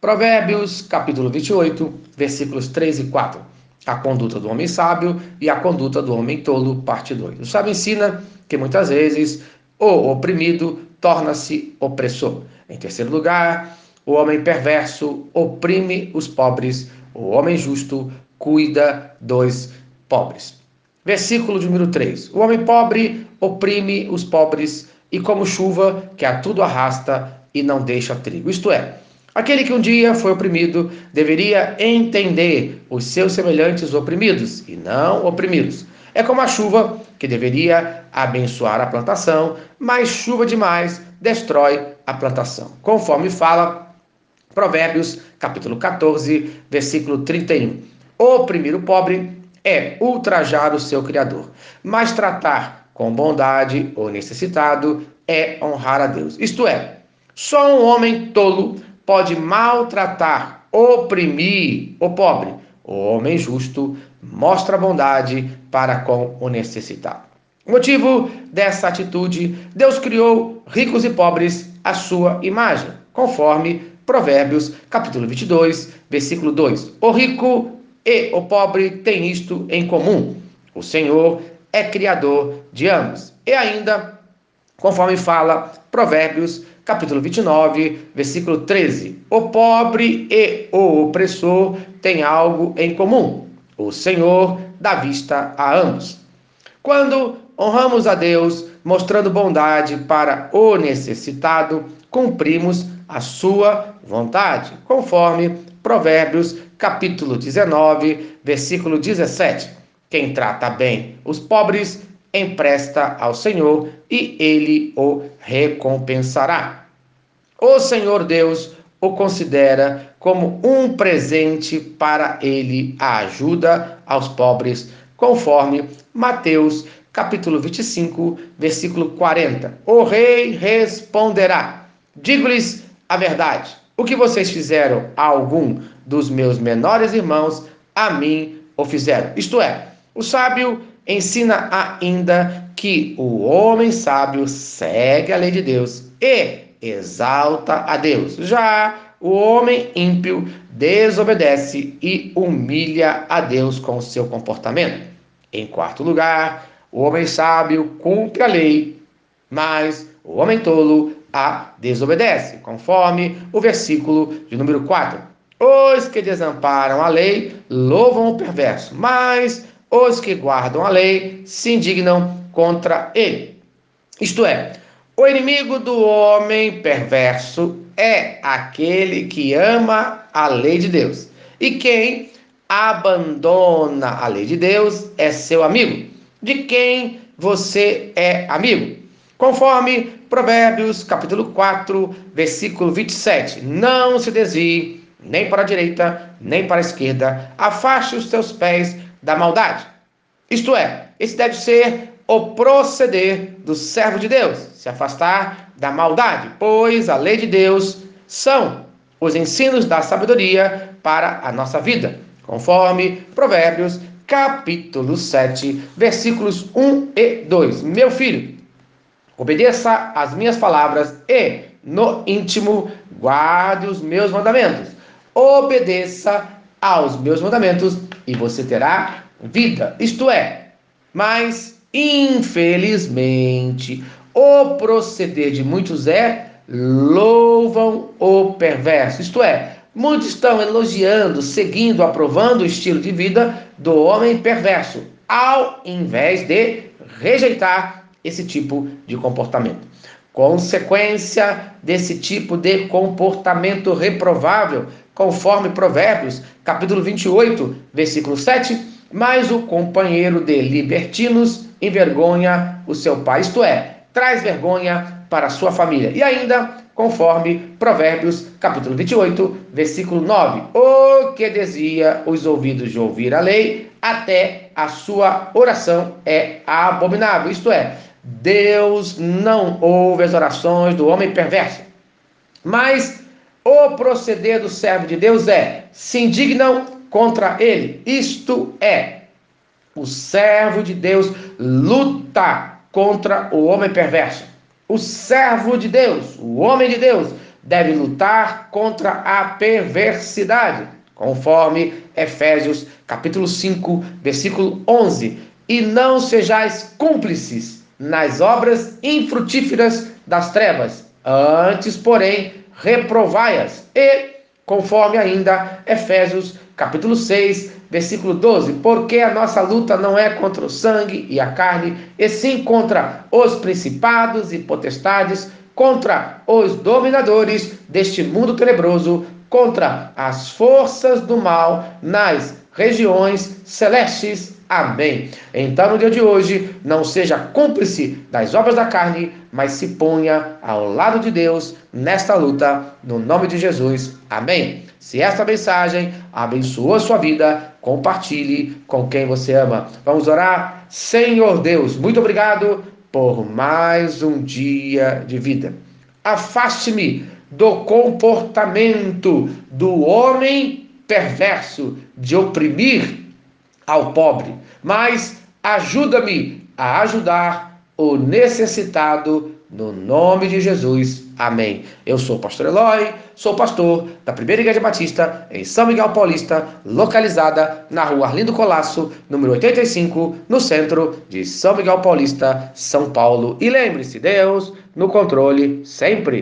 Provérbios, capítulo 28, versículos 3 e 4. A conduta do homem sábio e a conduta do homem tolo, parte 2. O sábio ensina que muitas vezes o oprimido torna-se opressor. Em terceiro lugar, o homem perverso oprime os pobres, o homem justo cuida dos pobres. Versículo de número 3. O homem pobre oprime os pobres e como chuva que a tudo arrasta e não deixa trigo. Isto é, Aquele que um dia foi oprimido deveria entender os seus semelhantes oprimidos e não oprimidos. É como a chuva que deveria abençoar a plantação, mas chuva demais destrói a plantação. Conforme fala Provérbios, capítulo 14, versículo 31. Oprimir o pobre é ultrajar o seu Criador, mas tratar com bondade o necessitado é honrar a Deus. Isto é, só um homem tolo pode maltratar, oprimir o pobre. O homem justo mostra bondade para com o necessitado. Motivo dessa atitude, Deus criou ricos e pobres à sua imagem, conforme Provérbios, capítulo 22, versículo 2. O rico e o pobre têm isto em comum. O Senhor é criador de ambos. E ainda, conforme fala Provérbios, capítulo 29, versículo 13. O pobre e o opressor têm algo em comum. O Senhor dá vista a ambos. Quando honramos a Deus, mostrando bondade para o necessitado, cumprimos a sua vontade, conforme Provérbios, capítulo 19, versículo 17. Quem trata bem os pobres empresta ao Senhor e ele o recompensará. O Senhor Deus o considera como um presente para ele a ajuda aos pobres, conforme Mateus capítulo 25, versículo 40. O rei responderá: Digo-lhes a verdade. O que vocês fizeram a algum dos meus menores irmãos, a mim o fizeram. Isto é, o sábio ensina ainda que o homem sábio segue a lei de Deus e exalta a Deus. Já o homem ímpio desobedece e humilha a Deus com o seu comportamento. Em quarto lugar, o homem sábio cumpre a lei, mas o homem tolo a desobedece, conforme o versículo de número 4. Os que desamparam a lei louvam o perverso, mas os que guardam a lei se indignam contra ele. Isto é, o inimigo do homem perverso é aquele que ama a lei de Deus. E quem abandona a lei de Deus é seu amigo. De quem você é amigo? Conforme Provérbios, capítulo 4, versículo 27. Não se desvie nem para a direita, nem para a esquerda. Afaste os teus pés da maldade. Isto é, esse deve ser o proceder do servo de Deus, se afastar da maldade, pois a lei de Deus são os ensinos da sabedoria para a nossa vida, conforme Provérbios, capítulo 7, versículos 1 e 2. Meu filho, obedeça às minhas palavras e, no íntimo, guarde os meus mandamentos. Obedeça aos meus mandamentos e você terá vida. Isto é, mas infelizmente o proceder de muitos é louvam o perverso. Isto é, muitos estão elogiando, seguindo, aprovando o estilo de vida do homem perverso, ao invés de rejeitar esse tipo de comportamento. Consequência desse tipo de comportamento reprovável, conforme Provérbios, capítulo 28, versículo 7, mas o companheiro de libertinos envergonha o seu pai, isto é, traz vergonha para a sua família. E ainda, conforme Provérbios, capítulo 28, versículo 9: O que desvia os ouvidos de ouvir a lei, até a sua oração é abominável. Isto é, Deus não ouve as orações do homem perverso. Mas o proceder do servo de Deus é: se indignam contra ele. Isto é, o servo de Deus luta contra o homem perverso. O servo de Deus, o homem de Deus, deve lutar contra a perversidade, conforme Efésios capítulo 5, versículo 11. E não sejais cúmplices nas obras infrutíferas das trevas, antes, porém, reprovai-as. E, conforme ainda Efésios capítulo 6, versículo 12, porque a nossa luta não é contra o sangue e a carne, e sim contra os principados e potestades, contra os dominadores deste mundo tenebroso, contra as forças do mal nas regiões celestes. Amém. Então, no dia de hoje, não seja cúmplice das obras da carne, mas se ponha ao lado de Deus nesta luta, no nome de Jesus. Amém. Se esta mensagem abençoou a sua vida, compartilhe com quem você ama. Vamos orar? Senhor Deus, muito obrigado por mais um dia de vida. Afaste-me do comportamento do homem perverso de oprimir ao pobre, mas ajuda-me a ajudar o necessitado no nome de Jesus. Amém. Eu sou o pastor Eloy, sou pastor da Primeira Igreja Batista em São Miguel Paulista, localizada na rua Arlindo Colasso, número 85, no centro de São Miguel Paulista, São Paulo. E lembre-se, Deus no controle sempre.